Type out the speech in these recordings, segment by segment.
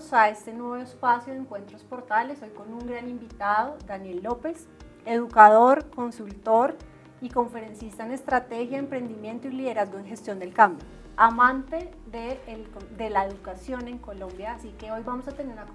bienvenidos a este nuevo espacio de Encuentros Portales. Hoy con un gran invitado, Daniel López, educador, consultor y conferencista en estrategia, emprendimiento y liderazgo en gestión del cambio. Amante de, de la educación en Colombia, así que hoy vamos a tener una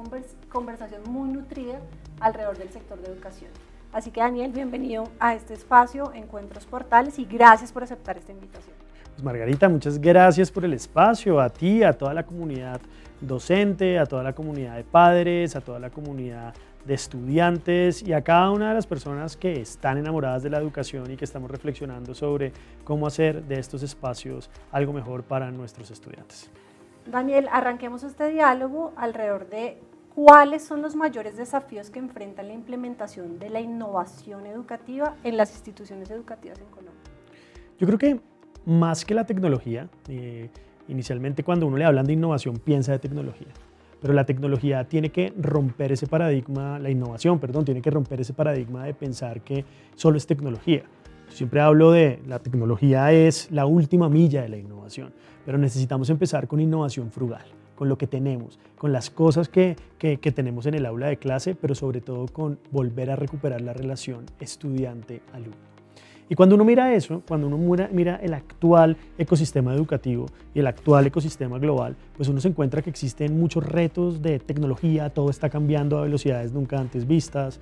conversación muy nutrida alrededor del sector de educación. Así que Daniel, bienvenido a este espacio, Encuentros Portales, y gracias por aceptar esta invitación. Pues Margarita, muchas gracias por el espacio, a ti, a toda la comunidad docente, a toda la comunidad de padres, a toda la comunidad de estudiantes y a cada una de las personas que están enamoradas de la educación y que estamos reflexionando sobre cómo hacer de estos espacios algo mejor para nuestros estudiantes. Daniel, arranquemos este diálogo alrededor de cuáles son los mayores desafíos que enfrenta la implementación de la innovación educativa en las instituciones educativas en Colombia. Yo creo que más que la tecnología, eh, inicialmente cuando uno le habla de innovación piensa de tecnología, pero la tecnología tiene que romper ese paradigma, la innovación, perdón, tiene que romper ese paradigma de pensar que solo es tecnología. Siempre hablo de la tecnología es la última milla de la innovación, pero necesitamos empezar con innovación frugal, con lo que tenemos, con las cosas que, que tenemos en el aula de clase, pero sobre todo con volver a recuperar la relación estudiante-alumno. Y cuando uno mira eso, cuando uno mira, el actual ecosistema educativo y el actual ecosistema global, pues uno se encuentra que existen muchos retos de tecnología, todo está cambiando a velocidades nunca antes vistas.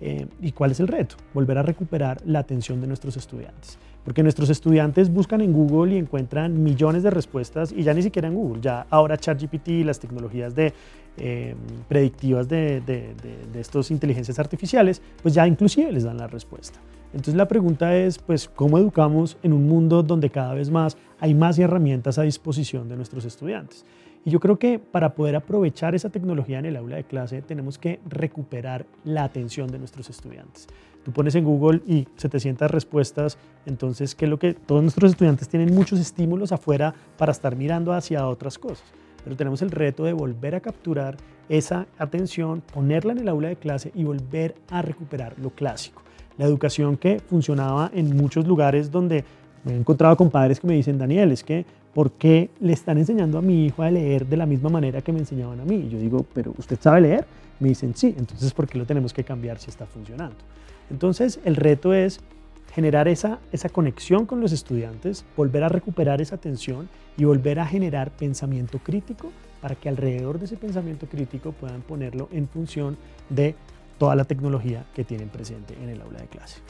Eh, ¿Y cuál es el reto? Volver a recuperar la atención de nuestros estudiantes. Porque nuestros estudiantes buscan en Google y encuentran millones de respuestas y ya ni siquiera en Google, ya ahora ChatGPT las tecnologías de, eh, predictivas de, de, de estas inteligencias artificiales, pues ya inclusive les dan la respuesta. Entonces la pregunta es, pues, ¿cómo educamos en un mundo donde cada vez más hay más herramientas a disposición de nuestros estudiantes? Y yo creo que para poder aprovechar esa tecnología en el aula de clase tenemos que recuperar la atención de nuestros estudiantes. Tú pones en Google y 700 respuestas, entonces, ¿qué es lo que todos nuestros estudiantes tienen muchos estímulos afuera para estar mirando hacia otras cosas? Pero tenemos el reto de volver a capturar esa atención, ponerla en el aula de clase y volver a recuperar lo clásico la educación que funcionaba en muchos lugares donde me he encontrado con padres que me dicen, Daniel, es que ¿por qué le están enseñando a mi hijo a leer de la misma manera que me enseñaban a mí? Y yo digo, pero ¿usted sabe leer? Me dicen, sí, entonces ¿por qué lo tenemos que cambiar si está funcionando? Entonces el reto es generar esa, esa conexión con los estudiantes, volver a recuperar esa atención y volver a generar pensamiento crítico para que alrededor de ese pensamiento crítico puedan ponerlo en función de toda la tecnología que tienen presente en el aula de clase.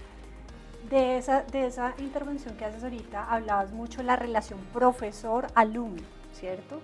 De esa, de esa intervención que haces ahorita, hablabas mucho de la relación profesor-alumno, ¿cierto?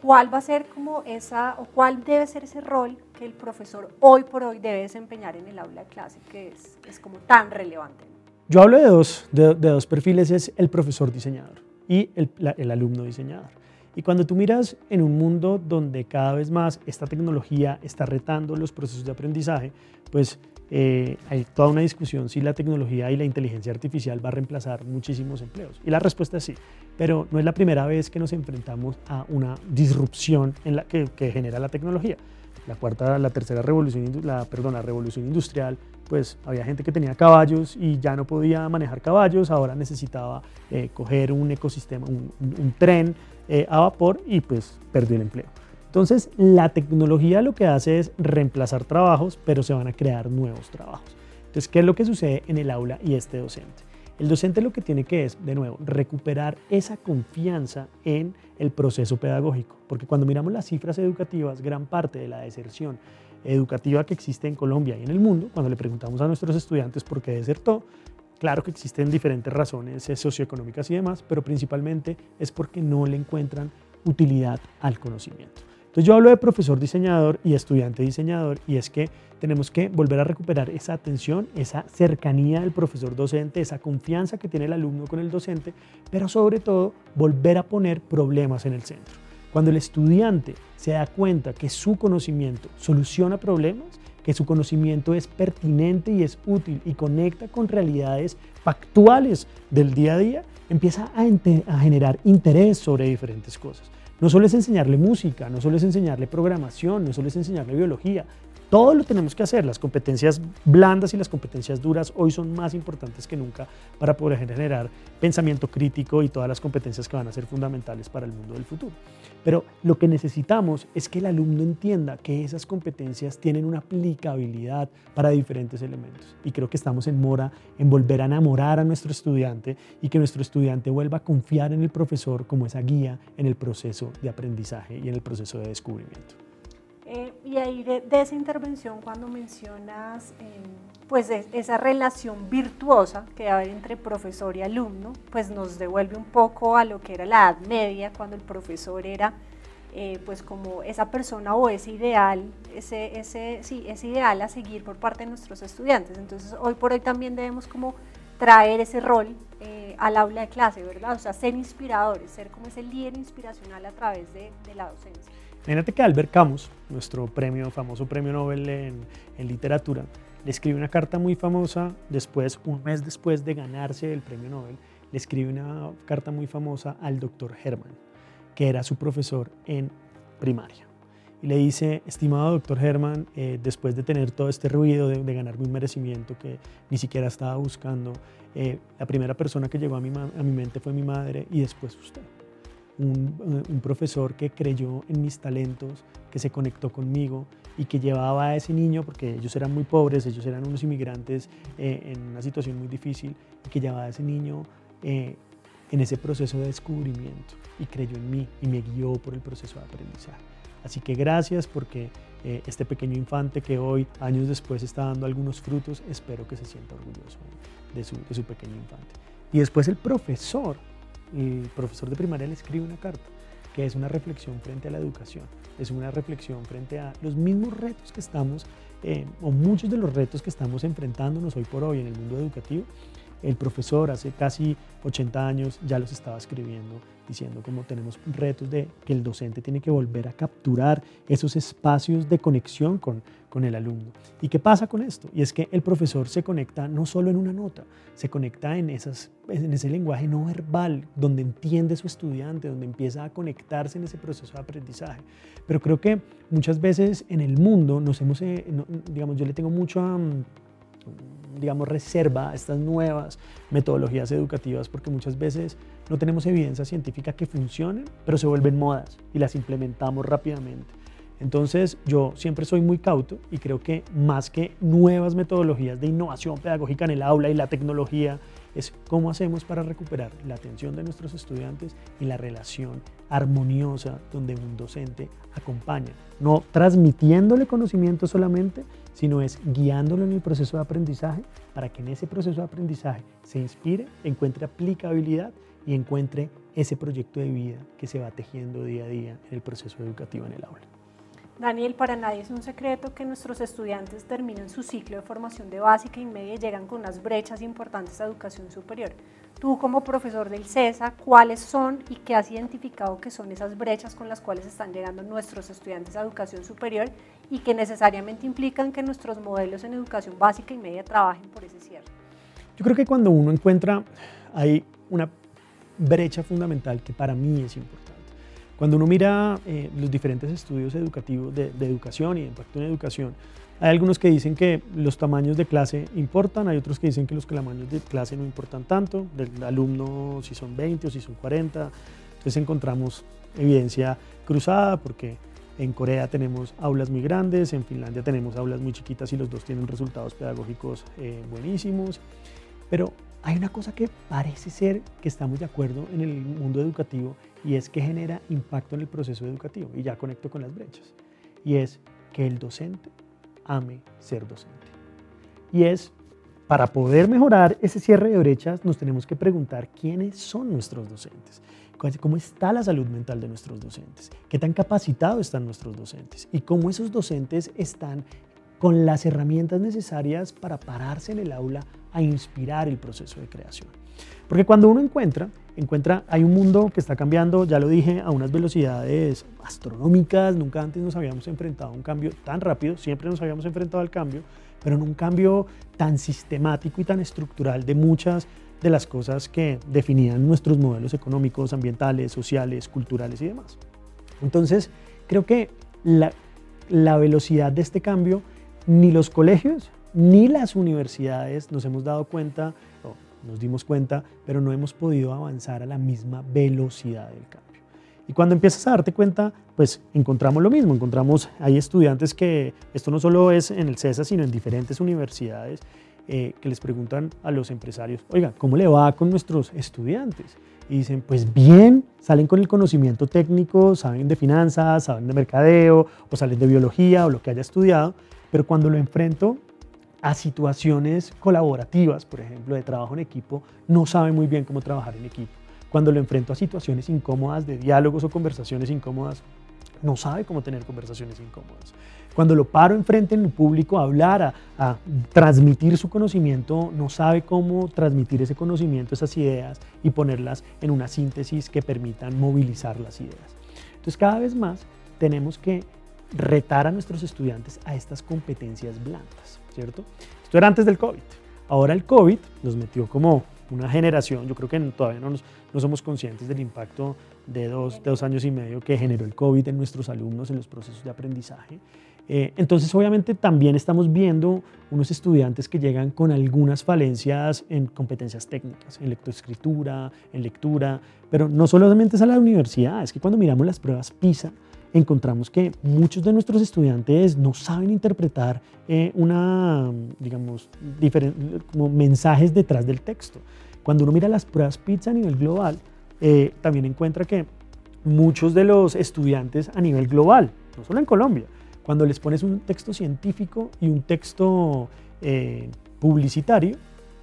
¿Cuál va a ser como esa, o cuál debe ser ese rol que el profesor hoy por hoy debe desempeñar en el aula de clase, que es, es como tan relevante? Yo hablo de dos, de, de, dos perfiles, es el profesor diseñador y el, el alumno diseñador. Y cuando tú miras en un mundo donde cada vez más esta tecnología está retando los procesos de aprendizaje, pues eh, hay toda una discusión si la tecnología y la inteligencia artificial va a reemplazar muchísimos empleos. Y la respuesta es sí, pero no es la primera vez que nos enfrentamos a una disrupción en la que, que genera la tecnología. La cuarta, la tercera revolución, la, perdón, la revolución industrial, pues había gente que tenía caballos y ya no podía manejar caballos, ahora necesitaba eh, coger un ecosistema, un, un tren eh, a vapor y pues perdió el empleo. Entonces, la tecnología lo que hace es reemplazar trabajos, pero se van a crear nuevos trabajos. Entonces, ¿qué es lo que sucede en el aula y este docente? El docente lo que tiene que es, de nuevo, recuperar esa confianza en el proceso pedagógico, porque cuando miramos las cifras educativas, gran parte de la deserción educativa que existe en Colombia y en el mundo, cuando le preguntamos a nuestros estudiantes por qué desertó, Claro que existen diferentes razones socioeconómicas y demás, pero principalmente es porque no le encuentran utilidad al conocimiento. Entonces yo hablo de profesor diseñador y estudiante diseñador y es que tenemos que volver a recuperar esa atención, esa cercanía del profesor docente, esa confianza que tiene el alumno con el docente, pero sobre todo volver a poner problemas en el centro. Cuando el estudiante se da cuenta que su conocimiento soluciona problemas, que su conocimiento es pertinente y es útil y conecta con realidades factuales del día a día, empieza a, generar interés sobre diferentes cosas. No solo es enseñarle música, no solo es enseñarle programación, no solo es enseñarle biología, todo lo tenemos que hacer. Las competencias blandas y las competencias duras hoy son más importantes que nunca para poder generar pensamiento crítico y todas las competencias que van a ser fundamentales para el mundo del futuro. Pero lo que necesitamos es que el alumno entienda que esas competencias tienen una aplicabilidad para diferentes elementos. Y creo que estamos en mora en volver a enamorar a nuestro estudiante y que nuestro estudiante vuelva a confiar en el profesor como esa guía en el proceso de aprendizaje y en el proceso de descubrimiento. Eh, y ahí de, esa intervención, cuando mencionas eh, pues esa relación virtuosa que hay entre profesor y alumno, pues nos devuelve un poco a lo que era la Edad Media, cuando el profesor era eh, pues como esa persona o ese ideal, ese, ese, sí, ese ideal a seguir por parte de nuestros estudiantes. Entonces hoy por hoy también debemos como traer ese rol al aula de clase, ¿verdad? O sea, ser inspiradores, ser como ese líder inspiracional a través de la docencia. Imagínate que Albert Camus, nuestro premio, famoso premio Nobel en, literatura, le escribe una carta muy famosa después, un mes después de ganarse el premio Nobel, le escribe una carta muy famosa al doctor Herman, que era su profesor en primaria. Y le dice, estimado doctor Herman, eh, después de tener todo este ruido, de, ganarme un merecimiento que ni siquiera estaba buscando, eh, la primera persona que llegó a mi mente fue mi madre y después usted un, profesor que creyó en mis talentos, que se conectó conmigo y que llevaba a ese niño, porque ellos eran muy pobres, ellos eran unos inmigrantes eh, en una situación muy difícil, y que llevaba a ese niño eh, en ese proceso de descubrimiento y creyó en mí y me guió por el proceso de aprendizaje. Así que gracias porque eh, este pequeño infante que hoy, años después, está dando algunos frutos, espero que se sienta orgulloso de su pequeño infante. Y después el profesor el profesor de primaria le escribe una carta, que es una reflexión frente a la educación, es una reflexión frente a los mismos retos que estamos, eh, o muchos de los retos que estamos enfrentándonos hoy por hoy en el mundo educativo, el profesor hace casi 80 años ya los estaba escribiendo, diciendo como tenemos retos de que el docente tiene que volver a capturar esos espacios de conexión con, con el alumno. ¿Y qué pasa con esto? Y es que el profesor se conecta no solo en una nota, se conecta en, esas, en ese lenguaje no verbal, donde entiende su estudiante, donde empieza a conectarse en ese proceso de aprendizaje. Pero creo que muchas veces en el mundo nos hemos, eh, digamos, yo le tengo mucho a digamos, reserva estas nuevas metodologías educativas porque muchas veces no tenemos evidencia científica que funcionen, pero se vuelven modas y las implementamos rápidamente. Entonces yo siempre soy muy cauto y creo que más que nuevas metodologías de innovación pedagógica en el aula y la tecnología, es cómo hacemos para recuperar la atención de nuestros estudiantes y la relación armoniosa donde un docente acompaña, no transmitiéndole conocimiento solamente, sino es guiándolo en el proceso de aprendizaje para que en ese proceso de aprendizaje se inspire, encuentre aplicabilidad y encuentre ese proyecto de vida que se va tejiendo día a día en el proceso educativo en el aula. Daniel, para nadie es un secreto que nuestros estudiantes terminan su ciclo de formación de básica y media y llegan con unas brechas importantes a educación superior. Tú como profesor del CESA, ¿cuáles son y qué has identificado que son esas brechas con las cuales están llegando nuestros estudiantes a educación superior y que necesariamente implican que nuestros modelos en educación básica y media trabajen por ese cierre? Yo creo que cuando uno encuentra, hay una brecha fundamental que para mí es importante cuando uno mira eh, los diferentes estudios educativos de, educación y de impacto en educación, hay algunos que dicen que los tamaños de clase importan, hay otros que dicen que los tamaños de clase no importan tanto, del alumno si son 20 o si son 40. Entonces encontramos evidencia cruzada porque en Corea tenemos aulas muy grandes, en Finlandia tenemos aulas muy chiquitas y los dos tienen resultados pedagógicos eh, buenísimos. Pero hay una cosa que parece ser que estamos de acuerdo en el mundo educativo y es que genera impacto en el proceso educativo. Y ya conecto con las brechas. Y es que el docente ame ser docente. Y es, para poder mejorar ese cierre de brechas, nos tenemos que preguntar quiénes son nuestros docentes. ¿Cómo está la salud mental de nuestros docentes? ¿Qué tan capacitados están nuestros docentes? Y cómo esos docentes están con las herramientas necesarias para pararse en el aula a inspirar el proceso de creación. Porque cuando uno encuentra, encuentra, hay un mundo que está cambiando, ya lo dije, a unas velocidades astronómicas, nunca antes nos habíamos enfrentado a un cambio tan rápido, siempre nos habíamos enfrentado al cambio, pero en un cambio tan sistemático y tan estructural de muchas de las cosas que definían nuestros modelos económicos, ambientales, sociales, culturales y demás. Entonces, creo que la, la velocidad de este cambio ni los colegios ni las universidades nos hemos dado cuenta, o nos dimos cuenta, pero no hemos podido avanzar a la misma velocidad del cambio. Y cuando empiezas a darte cuenta, pues encontramos lo mismo, encontramos, hay estudiantes que, esto no solo es en el CESA, sino en diferentes universidades, eh, que les preguntan a los empresarios, oiga, ¿cómo le va con nuestros estudiantes? Y dicen, pues bien, salen con el conocimiento técnico, saben de finanzas, saben de mercadeo, o salen de biología o lo que haya estudiado, pero cuando lo enfrento a situaciones colaborativas, por ejemplo, de trabajo en equipo, no saben muy bien cómo trabajar en equipo cuando lo enfrento a situaciones incómodas de diálogos o conversaciones incómodas, no sabe cómo tener conversaciones incómodas. Cuando lo paro enfrente en el público a hablar, a, transmitir su conocimiento, no sabe cómo transmitir ese conocimiento, esas ideas y ponerlas en una síntesis que permitan movilizar las ideas. Entonces cada vez más tenemos que retar a nuestros estudiantes a estas competencias blandas, ¿cierto? Esto era antes del COVID. Ahora el COVID nos metió como una generación, yo creo que todavía no, no somos conscientes del impacto de dos, de dos, años y medio que generó el COVID en nuestros alumnos, en los procesos de aprendizaje. Eh, entonces, obviamente, también estamos viendo unos estudiantes que llegan con algunas falencias en competencias técnicas, en lectoescritura, en lectura, pero no solamente es a la universidad, es que cuando miramos las pruebas PISA, encontramos que muchos de nuestros estudiantes no saben interpretar eh, una, digamos, como mensajes detrás del texto. Cuando uno mira las pruebas PISA a nivel global, eh, también encuentra que muchos de los estudiantes a nivel global, no solo en Colombia, cuando les pones un texto científico y un texto eh, publicitario,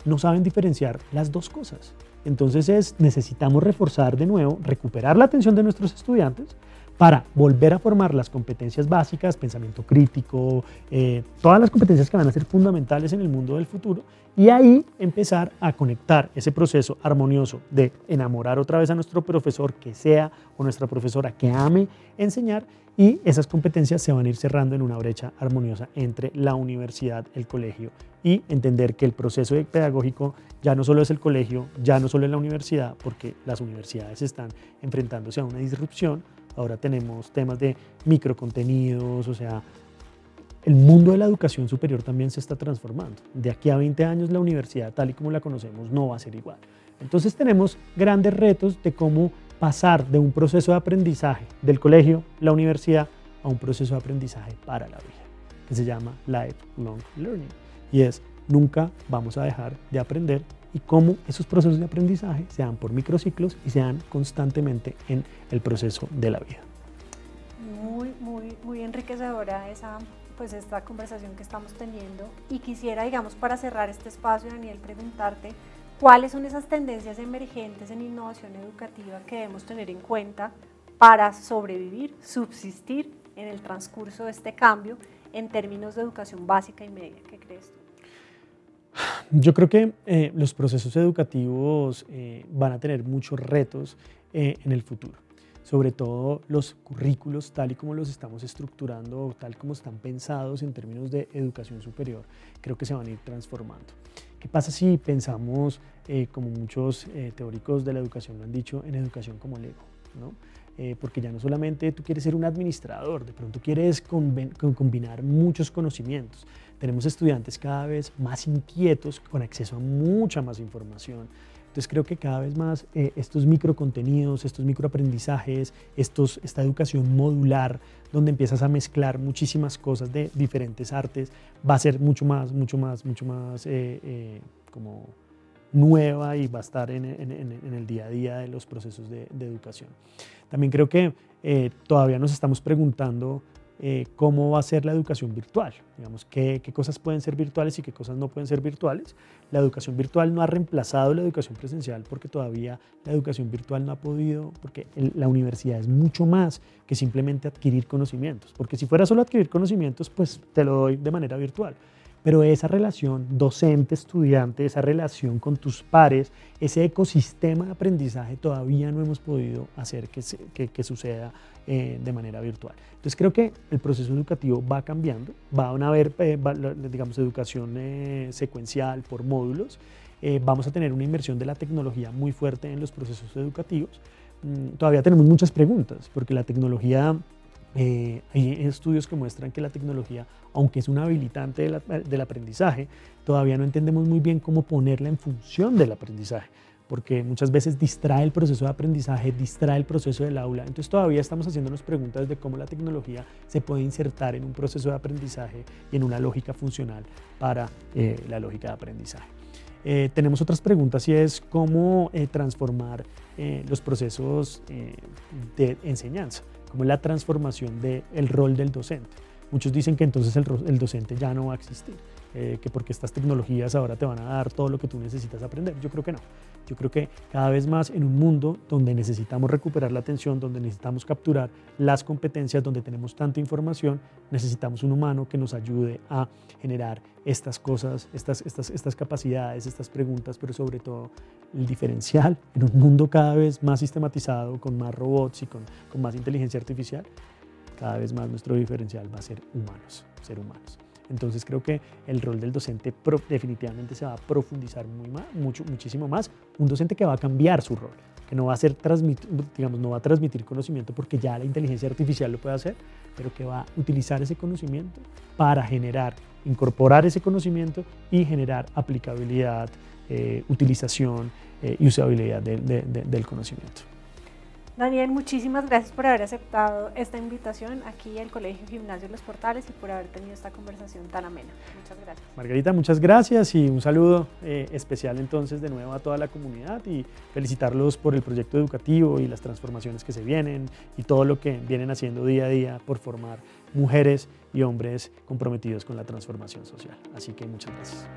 no saben diferenciar las dos cosas. Entonces es, necesitamos reforzar de nuevo, recuperar la atención de nuestros estudiantes para volver a formar las competencias básicas, pensamiento crítico, eh, todas las competencias que van a ser fundamentales en el mundo del futuro y ahí empezar a conectar ese proceso armonioso de enamorar otra vez a nuestro profesor que sea o nuestra profesora que ame enseñar y esas competencias se van a ir cerrando en una brecha armoniosa entre la universidad, el colegio y entender que el proceso pedagógico ya no solo es el colegio, ya no solo es la universidad, porque las universidades están enfrentándose a una disrupción, ahora tenemos temas de microcontenidos, o sea, el mundo de la educación superior también se está transformando. De aquí a 20 años la universidad tal y como la conocemos no va a ser igual. Entonces tenemos grandes retos de cómo pasar de un proceso de aprendizaje del colegio, la universidad, a un proceso de aprendizaje para la vida, que se llama lifelong learning. Y es, nunca vamos a dejar de aprender y cómo esos procesos de aprendizaje se dan por microciclos y se dan constantemente en el proceso de la vida. Muy, muy, muy enriquecedora esa, pues esta conversación que estamos teniendo y quisiera, digamos, para cerrar este espacio, Daniel, preguntarte cuáles son esas tendencias emergentes en innovación educativa que debemos tener en cuenta para sobrevivir, subsistir en el transcurso de este cambio en términos de educación básica y media. ¿Qué crees tú? Yo creo que eh, los procesos educativos eh, van a tener muchos retos eh, en el futuro, sobre todo los currículos tal y como los estamos estructurando, tal como están pensados en términos de educación superior, creo que se van a ir transformando. ¿Qué pasa si pensamos, como muchos teóricos de la educación lo han dicho, en educación como Lego? ¿no? porque ya no solamente tú quieres ser un administrador, de pronto quieres combinar muchos conocimientos. Tenemos estudiantes cada vez más inquietos, con acceso a mucha más información. Entonces creo que cada vez más eh, estos microcontenidos, estos microaprendizajes, estos, esta educación modular, donde empiezas a mezclar muchísimas cosas de diferentes artes, va a ser mucho más, mucho más, mucho más eh, eh, como nueva y va a estar en, el día a día de los procesos de, de educación. También creo que todavía nos estamos preguntando eh, cómo va a ser la educación virtual, digamos, qué, qué, cosas pueden ser virtuales y qué cosas no pueden ser virtuales. La educación virtual no ha reemplazado la educación presencial porque todavía la educación virtual no ha podido, porque la universidad es mucho más que simplemente adquirir conocimientos, porque si fuera solo adquirir conocimientos, pues te lo doy de manera virtual pero esa relación docente-estudiante, esa relación con tus pares, ese ecosistema de aprendizaje todavía no hemos podido hacer que, que, suceda eh, de manera virtual. Entonces creo que el proceso educativo va cambiando, va a haber, eh, digamos, educación eh, secuencial por módulos, vamos a tener una inversión de la tecnología muy fuerte en los procesos educativos. Mm, todavía tenemos muchas preguntas, porque la tecnología Eh, hay estudios que muestran que la tecnología, aunque es un habilitante del aprendizaje, todavía no entendemos muy bien cómo ponerla en función del aprendizaje porque muchas veces distrae el proceso de aprendizaje, distrae el proceso del aula. Entonces todavía estamos haciéndonos preguntas de cómo la tecnología se puede insertar en un proceso de aprendizaje y en una lógica funcional para eh, la lógica de aprendizaje. Eh, tenemos otras preguntas y es cómo eh, transformar los procesos de enseñanza, cómo es la transformación del rol del docente. Muchos dicen que entonces el docente ya no va a existir. Eh, que porque estas tecnologías ahora te van a dar todo lo que tú necesitas aprender. Yo creo que no. Yo creo que cada vez más en un mundo donde necesitamos recuperar la atención, donde necesitamos capturar las competencias, donde tenemos tanta información, necesitamos un humano que nos ayude a generar estas cosas, estas, estas, estas capacidades, estas preguntas, pero sobre todo el diferencial en un mundo cada vez más sistematizado, con más robots y con, con más inteligencia artificial. Cada vez más nuestro diferencial va a ser humanos, ser humanos. Entonces creo que el rol del docente definitivamente se va a profundizar mucho, muchísimo más. Un docente que va a cambiar su rol, que no va a, ser digamos, no va a transmitir conocimiento porque ya la inteligencia artificial lo puede hacer, pero que va a utilizar ese conocimiento para generar, incorporar ese conocimiento y generar aplicabilidad, eh, utilización eh, y usabilidad del conocimiento. Daniel, muchísimas gracias por haber aceptado esta invitación aquí al Colegio Gimnasio Los Portales y por haber tenido esta conversación tan amena. Muchas gracias. Margarita, muchas gracias y un saludo eh, especial entonces de nuevo a toda la comunidad y felicitarlos por el proyecto educativo y las transformaciones que se vienen y todo lo que vienen haciendo día a día por formar mujeres y hombres comprometidos con la transformación social. Así que muchas gracias.